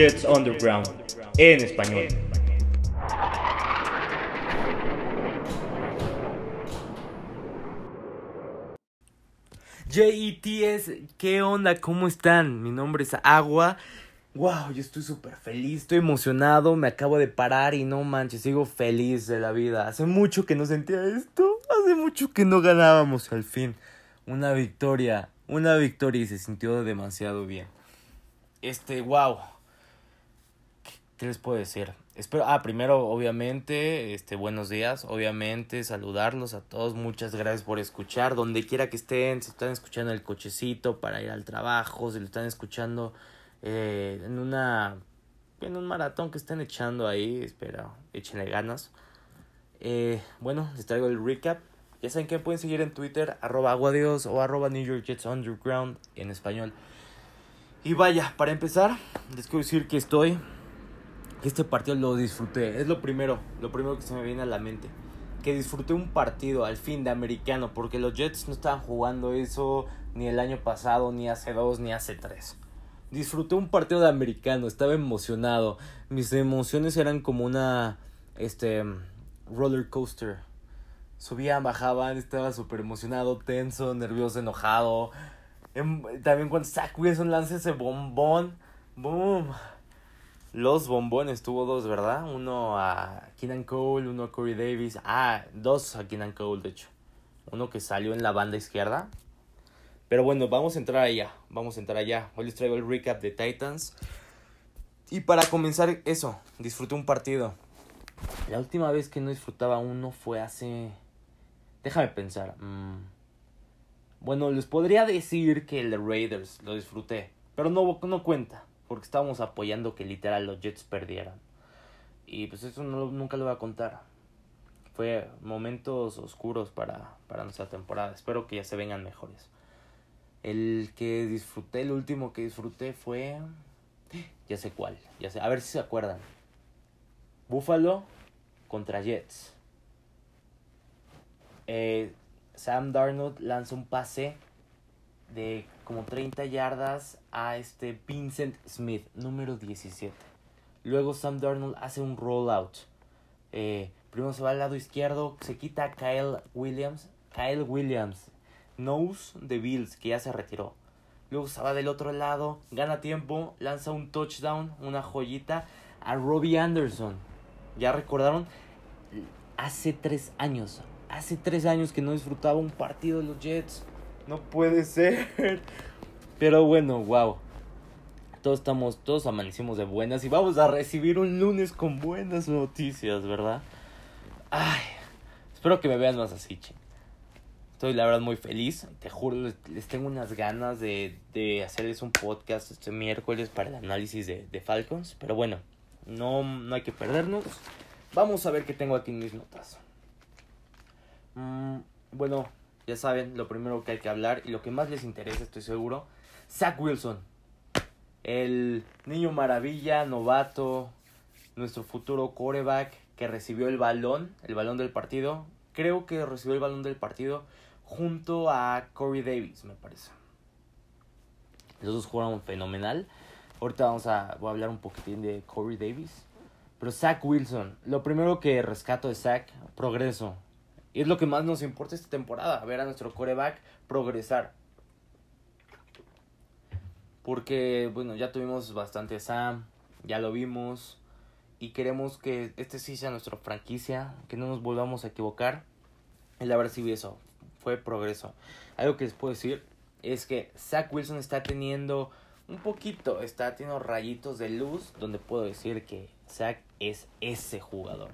Jets Underground en español. JETS, ¿qué onda? ¿Cómo están? Mi nombre es Agua. Wow, yo estoy súper feliz, estoy emocionado, me acabo de parar y no manches, sigo feliz de la vida. Hace mucho que no sentía esto, hace mucho que no ganábamos al fin. Una victoria, una victoria y se sintió demasiado bien. Este, wow. ¿Qué les puedo decir? Espero, ah, primero, obviamente, este, buenos días, obviamente, saludarlos a todos, muchas gracias por escuchar, donde quiera que estén, si están escuchando el cochecito para ir al trabajo, si lo están escuchando eh, en una, en un maratón que estén echando ahí, espera, échenle ganas. Eh, bueno, les traigo el recap. Ya saben que pueden seguir en Twitter, arroba aguadios o arroba New York Jets Underground en español. Y vaya, para empezar, les quiero decir que estoy que este partido lo disfruté. Es lo primero, lo primero que se me viene a la mente. Que disfruté un partido al fin de americano, porque los Jets no estaban jugando eso ni el año pasado, ni hace dos, ni hace tres. Disfruté un partido de americano, estaba emocionado. Mis emociones eran como una este roller coaster. Subían, bajaban, estaba súper emocionado, tenso, nervioso, enojado. Em, también cuando Zach Wilson lanza ese bombón, boom los bombones tuvo dos, ¿verdad? Uno a Keenan Cole, uno a Corey Davis. Ah, dos a Keenan Cole, de hecho. Uno que salió en la banda izquierda. Pero bueno, vamos a entrar allá. Vamos a entrar allá. Hoy les traigo el recap de Titans. Y para comenzar eso, disfruté un partido. La última vez que no disfrutaba uno fue hace... Déjame pensar. Mm. Bueno, les podría decir que el de Raiders lo disfruté. Pero no, no cuenta porque estábamos apoyando que literal los Jets perdieran. Y pues eso nunca lo voy a contar. Fue momentos oscuros para, para nuestra temporada. Espero que ya se vengan mejores. El que disfruté, el último que disfruté fue... Ya sé cuál. Ya sé. A ver si se acuerdan. Buffalo contra Jets. Eh, Sam Darnold lanza un pase de como 30 yardas a este Vincent Smith, número 17. Luego Sam Darnold hace un rollout. Eh, primero se va al lado izquierdo, se quita a Kyle Williams. Kyle Williams, nose de Bills, que ya se retiró. Luego se va del otro lado, gana tiempo, lanza un touchdown, una joyita a Robbie Anderson. ¿Ya recordaron? Hace tres años, hace tres años que no disfrutaba un partido de los Jets. No puede ser. Pero bueno, wow. Todos estamos, todos amanecimos de buenas y vamos a recibir un lunes con buenas noticias, ¿verdad? Ay, espero que me vean más así, che. Estoy la verdad muy feliz. Te juro, les, tengo unas ganas de, de, hacerles un podcast este miércoles para el análisis de, de Falcons. Pero bueno, no, no hay que perdernos. Vamos a ver qué tengo aquí en mis notas. Mm, bueno, ya saben, lo primero que hay que hablar y lo que más les interesa, estoy seguro, Zach Wilson. El niño maravilla, novato, nuestro futuro coreback que recibió el balón, el balón del partido. Creo que recibió el balón del partido junto a Corey Davis, me parece. Los dos jugaron fenomenal. Ahorita vamos a, voy a hablar un poquitín de Corey Davis. Pero Zach Wilson, lo primero que rescato de Zach, progreso. Y es lo que más nos importa esta temporada, ver a nuestro coreback progresar. Porque, bueno, ya tuvimos bastante Sam, ya lo vimos. Y queremos que este sí sea nuestra franquicia, que no nos volvamos a equivocar. La verdad sí eso, fue progreso. Algo que les puedo decir es que Zach Wilson está teniendo un poquito, está teniendo rayitos de luz donde puedo decir que Zach es ese jugador,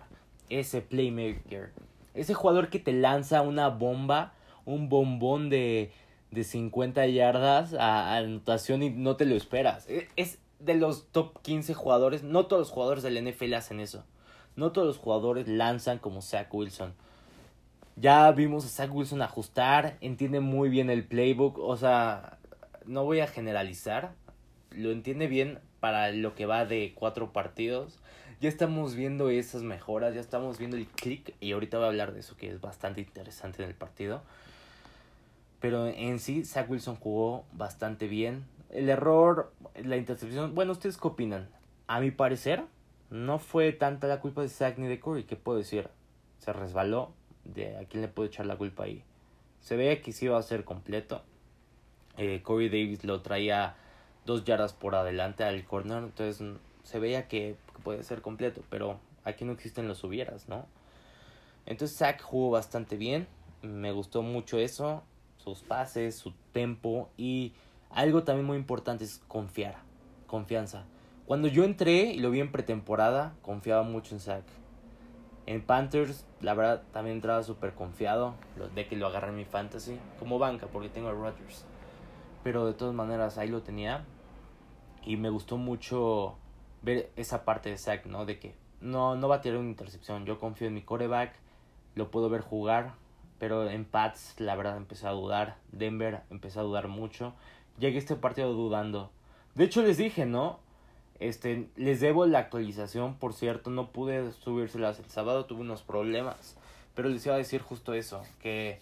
ese playmaker ese jugador que te lanza una bomba, un bombón de, de 50 yardas a, anotación y no te lo esperas. E, es de los top 15 jugadores. No todos los jugadores del NFL hacen eso. No todos los jugadores lanzan como Zach Wilson. Ya vimos a Zach Wilson ajustar, entiende muy bien el playbook, o sea, no voy a generalizar, lo entiende bien para lo que va de cuatro partidos ya estamos viendo esas mejoras, ya estamos viendo el click y ahorita voy a hablar de eso que es bastante interesante en el partido. Pero en sí, Zach Wilson jugó bastante bien. El error, la intercepción, bueno, ¿ustedes qué opinan? A mi parecer, no fue tanta la culpa de Zach ni de Corey, ¿qué puedo decir? Se resbaló, de a quién le puedo echar la culpa ahí. Se veía que sí iba a ser completo. Eh, Corey Davis lo traía dos yardas por adelante al corner, entonces se veía que, que puede ser completo, pero aquí no existen los hubieras, ¿no? Entonces Zach jugó bastante bien, me gustó mucho eso, sus pases, su tempo y algo también muy importante es confiar, confianza. Cuando yo entré y lo vi en pretemporada, confiaba mucho en Zach. En Panthers, la verdad, también entraba súper confiado de que lo agarré en mi fantasy, como banca, porque tengo a Rodgers. Pero de todas maneras, ahí lo tenía. Y me gustó mucho ver esa parte de Zach, ¿no? De que no, no va a tirar una intercepción. Yo confío en mi coreback, lo puedo ver jugar. Pero en Pats, la verdad, empecé a dudar. Denver empecé a dudar mucho. Llegué a este partido dudando. De hecho, les dije, ¿no? Este, les debo la actualización, por cierto, no pude subírselas el sábado, tuve unos problemas, pero les iba a decir justo eso, que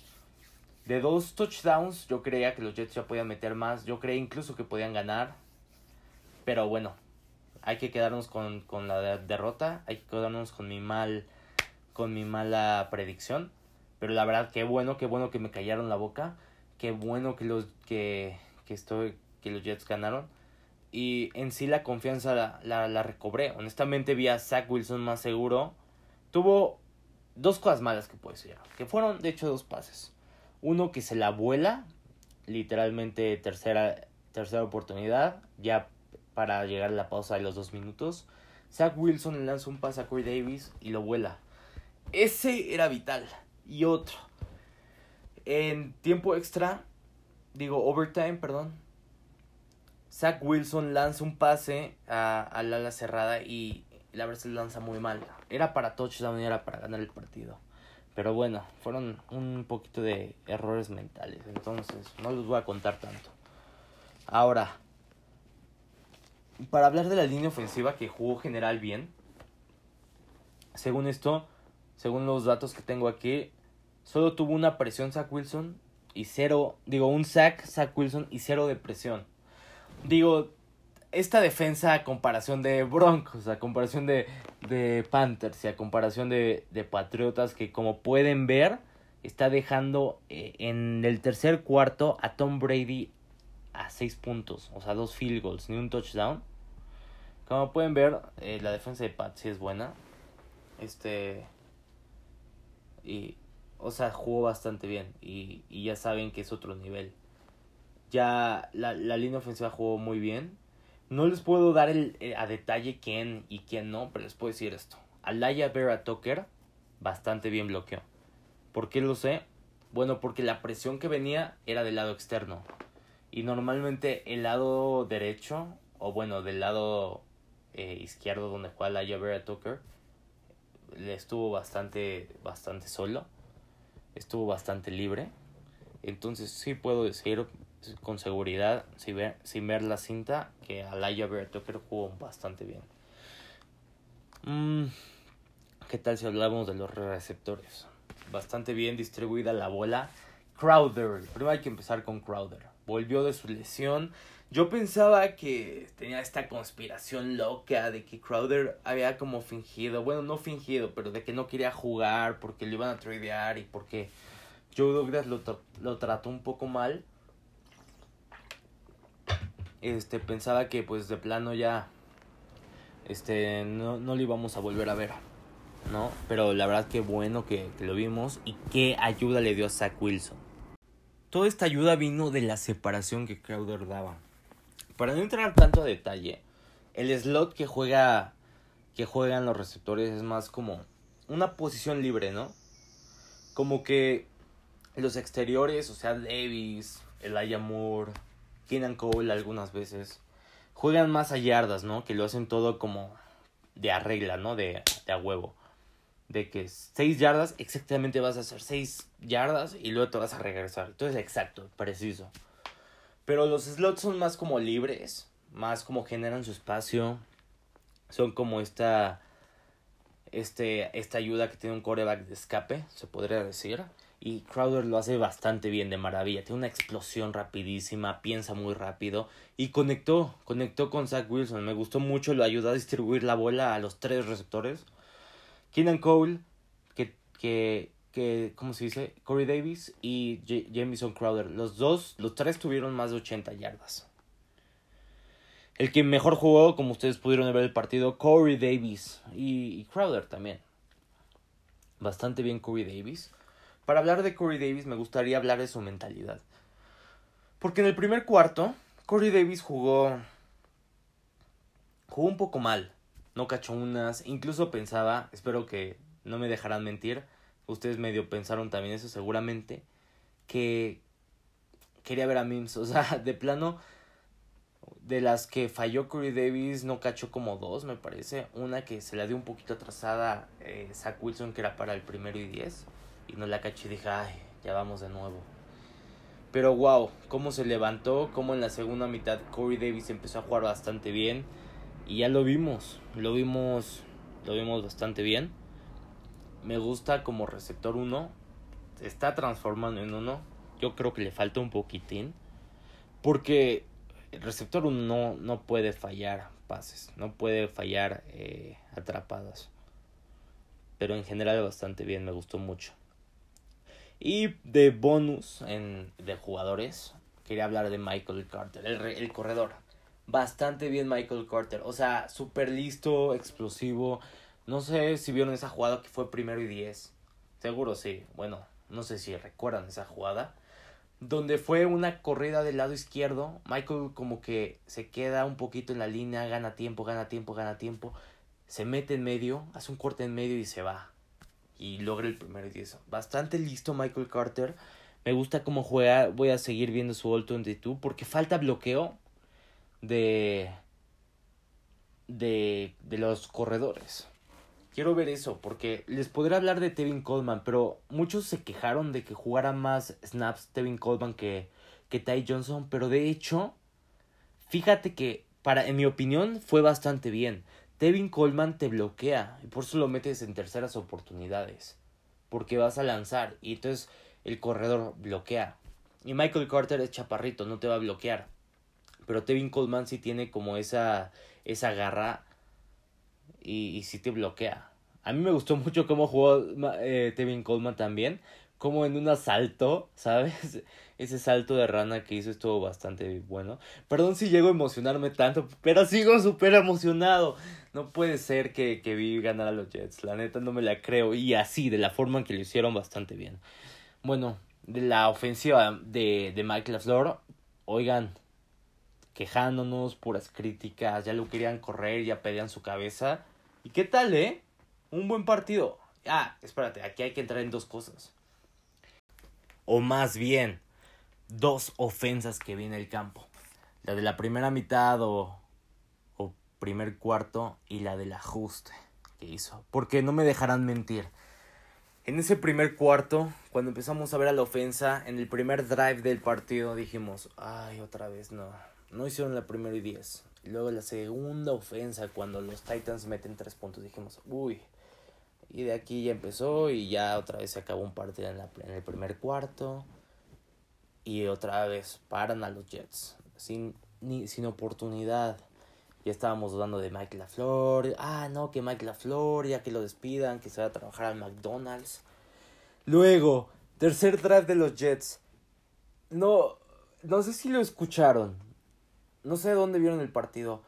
de dos touchdowns yo creía que los Jets ya podían meter más, yo creía incluso que podían ganar, pero bueno, hay que quedarnos con, con la derrota, hay que quedarnos con mi mal, con mi mala predicción, pero la verdad qué bueno, qué bueno que me callaron la boca, qué bueno que los que, que estoy, que los Jets ganaron y en sí la confianza la, la, la, recobré. Honestamente vi a Zach Wilson más seguro. Tuvo dos cosas malas que puedo decir, que fueron de hecho dos pases. Uno que se la vuela, literalmente tercera, tercera oportunidad, ya para llegar a la pausa de los dos minutos. Zach Wilson lanza un pase a Corey Davis y lo vuela. Ese era vital. Y otro. En tiempo extra, digo overtime, perdón, Zach Wilson lanza un pase al ala cerrada y la verdad se lanza muy mal. Era para touchdown y era para ganar el partido. Pero bueno, fueron un poquito de errores mentales. Entonces, no los voy a contar tanto. Ahora, para hablar de la línea ofensiva que jugó general bien. Según esto, según los datos que tengo aquí, solo tuvo una presión Zach Wilson y cero, digo, un sack Zach Wilson y cero de presión digo, esta defensa a comparación de Broncos, a comparación de, de Panthers y a comparación de, de Patriotas, que como pueden ver, está dejando eh, en el tercer cuarto a Tom Brady a seis puntos, o sea, dos field goals, ni un touchdown. Como pueden ver, eh, la defensa de Pat sí es buena. Este. Y. O sea, jugó bastante bien. Y, y ya saben que es otro nivel ya la, la línea ofensiva jugó muy bien. No les puedo dar el, eh, a detalle quién y quién no, pero les puedo decir esto. Alaya Vera Tucker bastante bien bloqueó. ¿Por qué lo sé? Bueno, porque la presión que venía era del lado externo. Y normalmente el lado derecho, o bueno, del lado eh, izquierdo donde juega Alaya Vera Tucker, le estuvo bastante, bastante solo. Estuvo bastante libre. Entonces sí puedo decir con seguridad, sin ver, sin ver la cinta, que Alaya Tucker jugó bastante bien. Mm, ¿Qué tal si hablamos de los receptores? Bastante bien distribuida la bola. Crowder, primero hay que empezar con Crowder. Volvió de su lesión. Yo pensaba que tenía esta conspiración loca de que Crowder había como fingido, bueno, no fingido, pero de que no quería jugar porque le iban a tradear y porque Joe Douglas lo, lo trató un poco mal. Este pensaba que pues de plano ya este no, no lo íbamos a volver a ver no pero la verdad que bueno que, que, lo vimos y qué ayuda le dio a Zach Wilson toda esta ayuda vino de la separación que Crowder daba para no entrar tanto a detalle el slot que juega que juegan los receptores es más como una posición libre no como que los exteriores o sea Davis Elijah Moore Keenan Cole algunas veces juegan más a yardas, ¿no? Que lo hacen todo como de arregla, ¿no? De, de a huevo. De que 6 yardas, exactamente vas a hacer 6 yardas y luego te vas a regresar. Entonces, exacto, preciso. Pero los slots son más como libres, más como generan su espacio. Son como esta, este, esta ayuda que tiene un coreback de escape, se podría decir. Y Crowder lo hace bastante bien, de maravilla. Tiene una explosión rapidísima, piensa muy rápido. Y conectó, conectó con Zach Wilson. Me gustó mucho, lo ayudó a distribuir la bola a los tres receptores. Keenan Cole, que, que, que ¿cómo se dice? Corey Davis y J Jamison Crowder. Los dos, los tres tuvieron más de 80 yardas. El que mejor jugó, como ustedes pudieron ver el partido, Corey Davis y, y Crowder también. Bastante bien Corey Davis. Para hablar de Corey Davis me gustaría hablar de su mentalidad. Porque en el primer cuarto, Corey Davis jugó. jugó un poco mal. No cachó unas. Incluso pensaba, espero que no me dejarán mentir. Ustedes medio pensaron también eso seguramente. Que quería ver a Mims. O sea, de plano. De las que falló Corey Davis, no cachó como dos, me parece. Una que se la dio un poquito atrasada eh, Zach Wilson, que era para el primero y diez y no la caché y dije, ay, ya vamos de nuevo. Pero wow, cómo se levantó, cómo en la segunda mitad Corey Davis empezó a jugar bastante bien. Y ya lo vimos, lo vimos, lo vimos bastante bien. Me gusta como receptor 1. Se está transformando en uno. Yo creo que le falta un poquitín. Porque el receptor 1 no, no puede fallar pases, no puede fallar eh, atrapadas. Pero en general bastante bien, me gustó mucho. Y de bonus en, de jugadores, quería hablar de Michael Carter, el, el corredor. Bastante bien Michael Carter. O sea, súper listo, explosivo. No sé si vieron esa jugada que fue primero y diez. Seguro sí. Bueno, no sé si recuerdan esa jugada. Donde fue una corrida del lado izquierdo. Michael como que se queda un poquito en la línea, gana tiempo, gana tiempo, gana tiempo. Se mete en medio, hace un corte en medio y se va y logra el primer 10. Bastante listo Michael Carter. Me gusta cómo juega. Voy a seguir viendo su All 22 porque falta bloqueo de, de, de los corredores. Quiero ver eso porque les podré hablar de Tevin Coleman, pero muchos se quejaron de que jugara más snaps Tevin Coleman que, que Ty Johnson, pero de hecho, fíjate que para en mi opinión fue bastante bien. Tevin Coleman te bloquea y por eso lo metes en terceras oportunidades. Porque vas a lanzar y entonces el corredor bloquea. Y Michael Carter es chaparrito, no te va a bloquear. Pero Tevin Coleman sí tiene como esa, esa garra y, y sí te bloquea. A mí me gustó mucho cómo jugó eh, Tevin Coleman también. Como en un asalto, ¿sabes? ese salto de rana que hizo estuvo bastante bueno. Perdón si llego a emocionarme tanto, pero sigo súper emocionado. No puede ser que, que vi ganar a los Jets. La neta no me la creo. Y así, de la forma en que lo hicieron bastante bien. Bueno, de la ofensiva de, de Mike LaFleur, oigan, quejándonos, puras críticas, ya lo querían correr, ya pedían su cabeza. ¿Y qué tal, eh? Un buen partido. Ah, espérate, aquí hay que entrar en dos cosas. O más bien, dos ofensas que vi en el campo. La de la primera mitad o, o primer cuarto y la del ajuste que hizo. Porque no me dejarán mentir. En ese primer cuarto, cuando empezamos a ver a la ofensa, en el primer drive del partido dijimos, ay, otra vez no. No hicieron la primera y diez. Y luego la segunda ofensa, cuando los Titans meten tres puntos, dijimos, uy. Y de aquí ya empezó y ya otra vez se acabó un partido en, la, en el primer cuarto y otra vez paran a los Jets sin, ni, sin oportunidad. Ya estábamos dudando de Mike LaFleur. Ah, no, que Mike LaFleur, ya que lo despidan, que se va a trabajar al McDonald's. Luego, tercer draft de los Jets. No, no sé si lo escucharon. No sé dónde vieron el partido.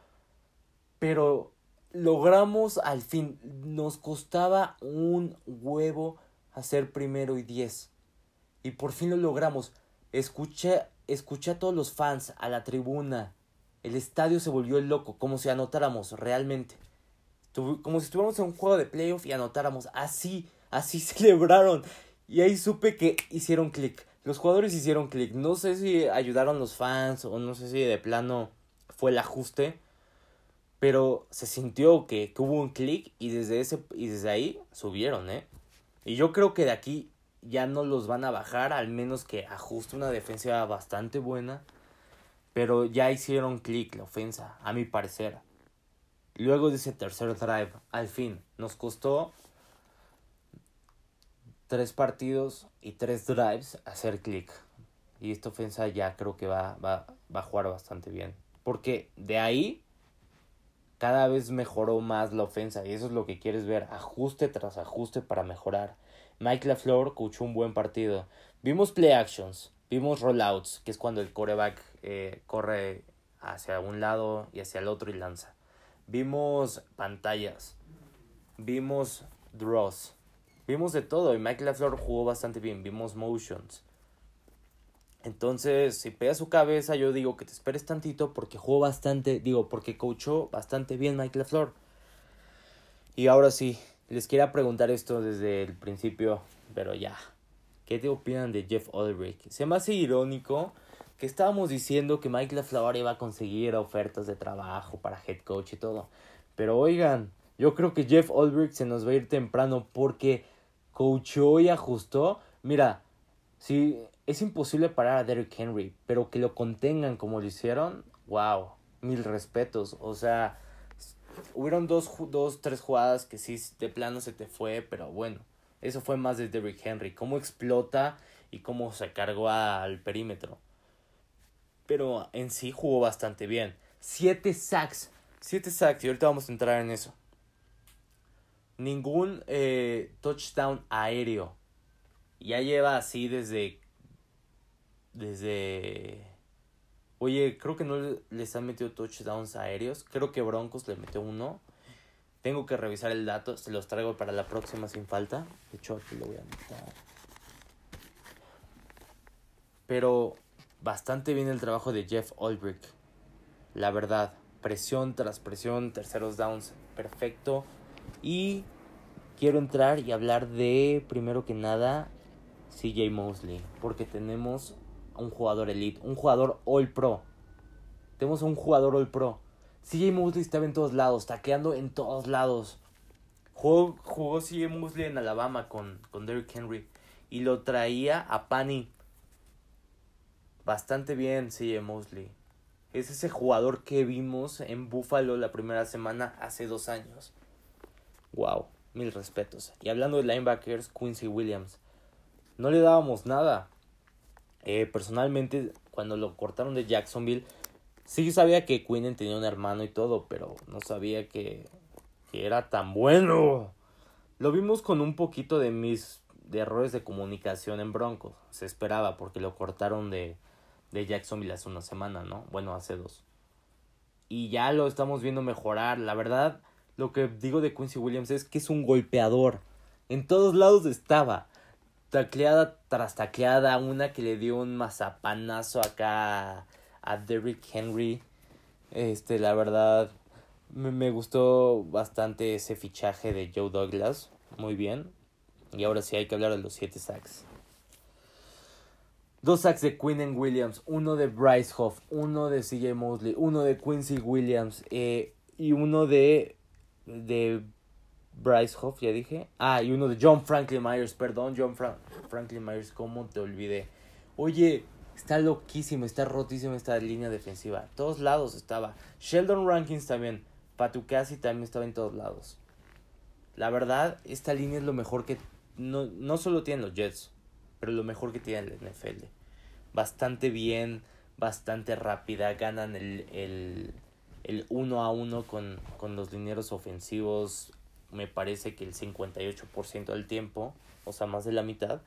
Pero logramos al fin. Nos costaba un huevo hacer primero y diez. Y por fin lo logramos. Escuché, escuché a todos los fans, a la tribuna. El estadio se volvió loco, como si anotáramos realmente. Como si estuviéramos en un juego de playoff y anotáramos. Así, así celebraron. Y ahí supe que hicieron clic. Los jugadores hicieron clic. No sé si ayudaron los fans o no sé si de plano fue el ajuste. Pero se sintió que, hubo un clic y desde ese y desde ahí subieron, ¿eh? Y yo creo que de aquí ya no los van a bajar, al menos que ajuste una defensa bastante buena. Pero ya hicieron clic la ofensa, a mi parecer. Luego de ese tercer drive, al fin, nos costó tres partidos y tres drives hacer clic. Y esta ofensa ya creo que va, va, va a jugar bastante bien. Porque de ahí cada vez mejoró más la ofensa y eso es lo que quieres ver, ajuste tras ajuste para mejorar. Mike LaFleur coachó un buen partido. Vimos play actions, vimos rollouts, que es cuando el coreback eh, corre hacia un lado y hacia el otro y lanza. Vimos pantallas, vimos draws, vimos de todo y Mike LaFleur jugó bastante bien, vimos motions. Entonces, si pega su cabeza, yo digo que te esperes tantito porque jugó bastante, digo, porque coachó bastante bien Mike LaFleur. Y ahora sí, les quería preguntar esto desde el principio, pero ya. ¿Qué te opinan de Jeff Ulrich? Se me hace irónico que estábamos diciendo que Mike LaFleur iba a conseguir ofertas de trabajo para head coach y todo. Pero oigan, yo creo que Jeff Ulrich se nos va a ir temprano porque coachó y ajustó. Mira, si es imposible parar a Derrick Henry, pero que lo contengan como lo hicieron, wow, mil respetos. O sea, hubieron dos, dos, tres jugadas que sí de plano se te fue, pero bueno, eso fue más de Derrick Henry, cómo explota y cómo se cargó al perímetro. Pero en sí jugó bastante bien. Siete sacks, siete sacks, y ahorita vamos a entrar en eso. Ningún eh, touchdown aéreo. Ya lleva así desde desde... Oye, creo que no les han metido touchdowns aéreos. Creo que Broncos le metió uno. Tengo que revisar el dato. Se los traigo para la próxima sin falta. De hecho, aquí lo voy a anotar. Pero bastante bien el trabajo de Jeff Ulbrich. La verdad. Presión tras presión. Terceros downs. Perfecto. Y quiero entrar y hablar de, primero que nada, CJ Mosley. Porque tenemos un jugador elite, un jugador all pro. Tenemos un jugador all pro. CJ Mosley estaba en todos lados, taqueando en todos lados. Jugó, jugó CJ Mosley en Alabama con, con Derrick Henry y lo traía a Pani. Bastante bien CJ Mosley. Es ese jugador que vimos en Buffalo la primera semana hace dos años. Wow, mil respetos. Y hablando de linebackers, Quincy Williams. No le dábamos nada. Eh, personalmente, cuando lo cortaron de Jacksonville, sí sabía que Quinnen tenía un hermano y todo, pero no sabía que, que era tan bueno. Lo vimos con un poquito de mis de errores de comunicación en Broncos. Se esperaba porque lo cortaron de, de Jacksonville hace una semana, ¿no? Bueno, hace dos. Y ya lo estamos viendo mejorar. La verdad, lo que digo de Quincy Williams es que es un golpeador. En todos lados estaba tacleada tras tacleada, una que le dio un mazapanazo acá a Derrick Henry. Este, la verdad, me, me, gustó bastante ese fichaje de Joe Douglas. Muy bien. Y ahora sí hay que hablar de los 7 sacks. Dos sacks de Quinnen Williams, uno de Bryce Hoff, uno de CJ Mosley, uno de Quincy Williams eh, y uno de, de Bryce Hoff, ya dije. Ah, y uno de John Franklin Myers, perdón, John Franklin Myers, ¿cómo te olvidé? Oye, está loquísimo, está rotísimo esta línea defensiva. todos lados estaba. Sheldon Rankins también. Patukasi también estaba en todos lados. La verdad, esta línea es lo mejor que. No, no solo tienen los Jets, pero lo mejor que tiene el NFL. Bastante bien, bastante rápida. Ganan el, el, el uno a uno con, con los linieros ofensivos me parece que el 58% del tiempo, o sea, más de la mitad.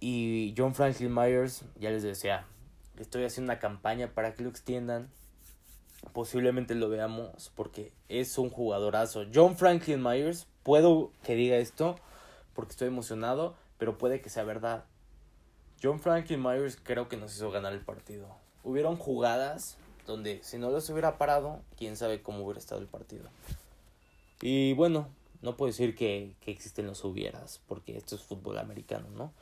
Y John Franklin Myers, ya les decía, estoy haciendo una campaña para que lo extiendan. Posiblemente lo veamos porque es un jugadorazo. John Franklin Myers, puedo que diga esto porque estoy emocionado, pero puede que sea verdad. John Franklin Myers creo que nos hizo ganar el partido. Hubieron jugadas donde si no los hubiera parado, quién sabe cómo hubiera estado el partido. Y bueno, no puedo decir que, que existen los hubieras, porque esto es fútbol americano, ¿no?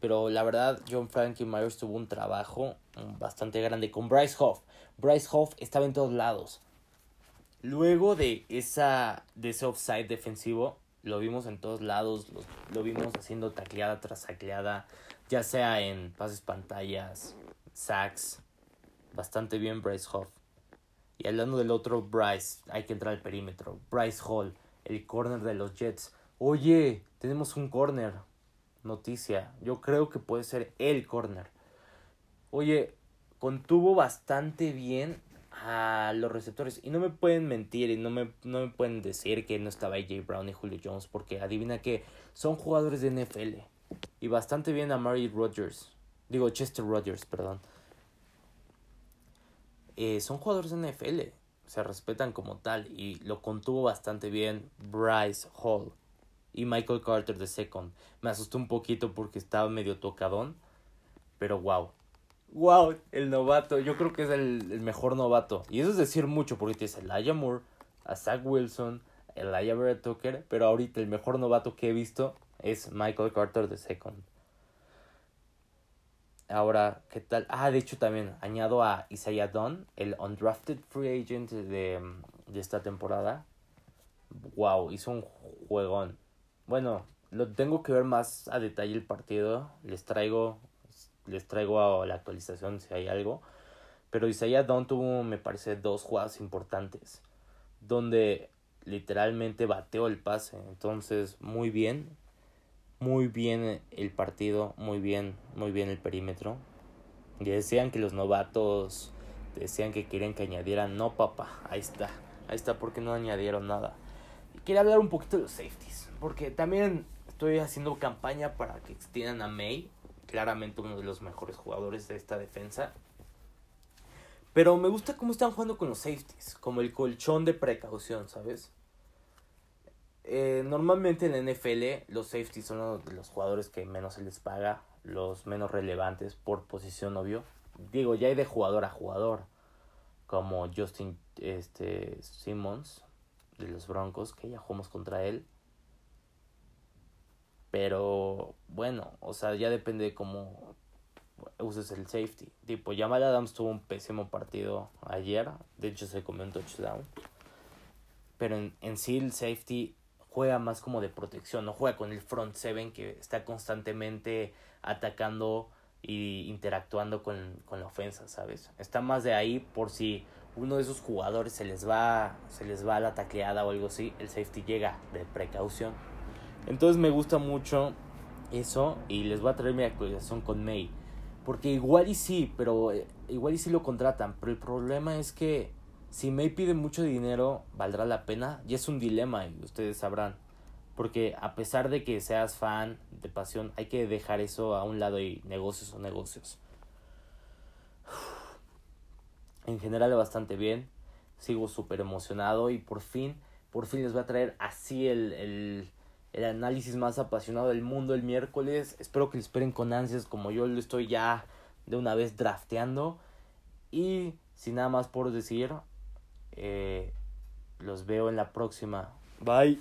Pero la verdad, John Frankie Myers tuvo un trabajo bastante grande con Bryce Hoff. Bryce Hoff estaba en todos lados. Luego de, esa, de ese offside defensivo, lo vimos en todos lados, lo, lo vimos haciendo tacleada tras tacleada, ya sea en pases pantallas, sacks. Bastante bien Bryce Hoff. Y hablando del otro Bryce, hay que entrar al perímetro. Bryce Hall, el corner de los Jets. Oye, tenemos un corner. noticia. Yo creo que puede ser el corner. Oye, contuvo bastante bien a los receptores. Y no me pueden mentir y no me, no me pueden decir que no estaba AJ Brown y Julio Jones. Porque adivina que son jugadores de NFL. Y bastante bien a Mary Rogers. Digo, Chester Rogers, perdón. Eh, son jugadores de NFL. Se respetan como tal. Y lo contuvo bastante bien Bryce Hall. Y Michael Carter de second. Me asustó un poquito porque estaba medio tocadón. Pero wow wow, el novato, yo creo que es el, mejor novato. Y eso es decir mucho, porque tienes a Elijah Moore, a Zach Wilson, a Elijah Barrett pero ahorita el mejor novato que he visto es Michael Carter de second. Ahora, ¿qué tal? Ah, de hecho también añado a Isaiah Dunn, el undrafted free agent de, de esta temporada. Wow, hizo un juegón. Bueno, lo tengo que ver más a detalle el partido. Les traigo les traigo a la actualización si hay algo. Pero Isaiah Don tuvo, me parece, dos jugadas importantes. Donde literalmente bateó el pase. Entonces, muy bien. Muy bien el partido. Muy bien, muy bien el perímetro. Y decían que los novatos decían que querían que añadieran. No, papá. Ahí está. Ahí está porque no añadieron nada. Y quería hablar un poquito de los safeties. Porque también estoy haciendo campaña para que extiendan a May claramente uno de los mejores jugadores de esta defensa. Pero me gusta cómo están jugando con los safeties, como el colchón de precaución, ¿sabes? Eh, normalmente en NFL los safeties son de los jugadores que menos se les paga, los menos relevantes por posición, obvio. Digo, ya hay de jugador a jugador, como Justin este, Simmons de los Broncos, que ya jugamos contra él. Pero bueno, o sea, ya depende de cómo uses el safety. Tipo, Jamal Adams tuvo un pésimo partido ayer. De hecho, se comió un touchdown. Pero en, en sí el safety juega más como de protección. No juega con el front seven que está constantemente atacando y interactuando con, con la ofensa, ¿sabes? Está más de ahí por si uno de esos jugadores se les va se les va a la tacleada o algo así, el safety llega de precaución entonces me gusta mucho eso y les voy a traer mi actualización con May. Porque igual y sí, pero eh, igual y sí lo contratan. Pero el problema es que si May pide mucho dinero, ¿valdrá la pena? Y es un dilema y ustedes sabrán. Porque a pesar de que seas fan de pasión, hay que dejar eso a un lado y negocios o negocios. En general bastante bien. Sigo súper emocionado y por fin, por fin les voy a traer así el, el el análisis más apasionado del mundo el miércoles. Espero que lo esperen con ansias como yo lo estoy ya de una vez drafteando. Y sin nada más por decir, eh, los veo en la próxima. Bye.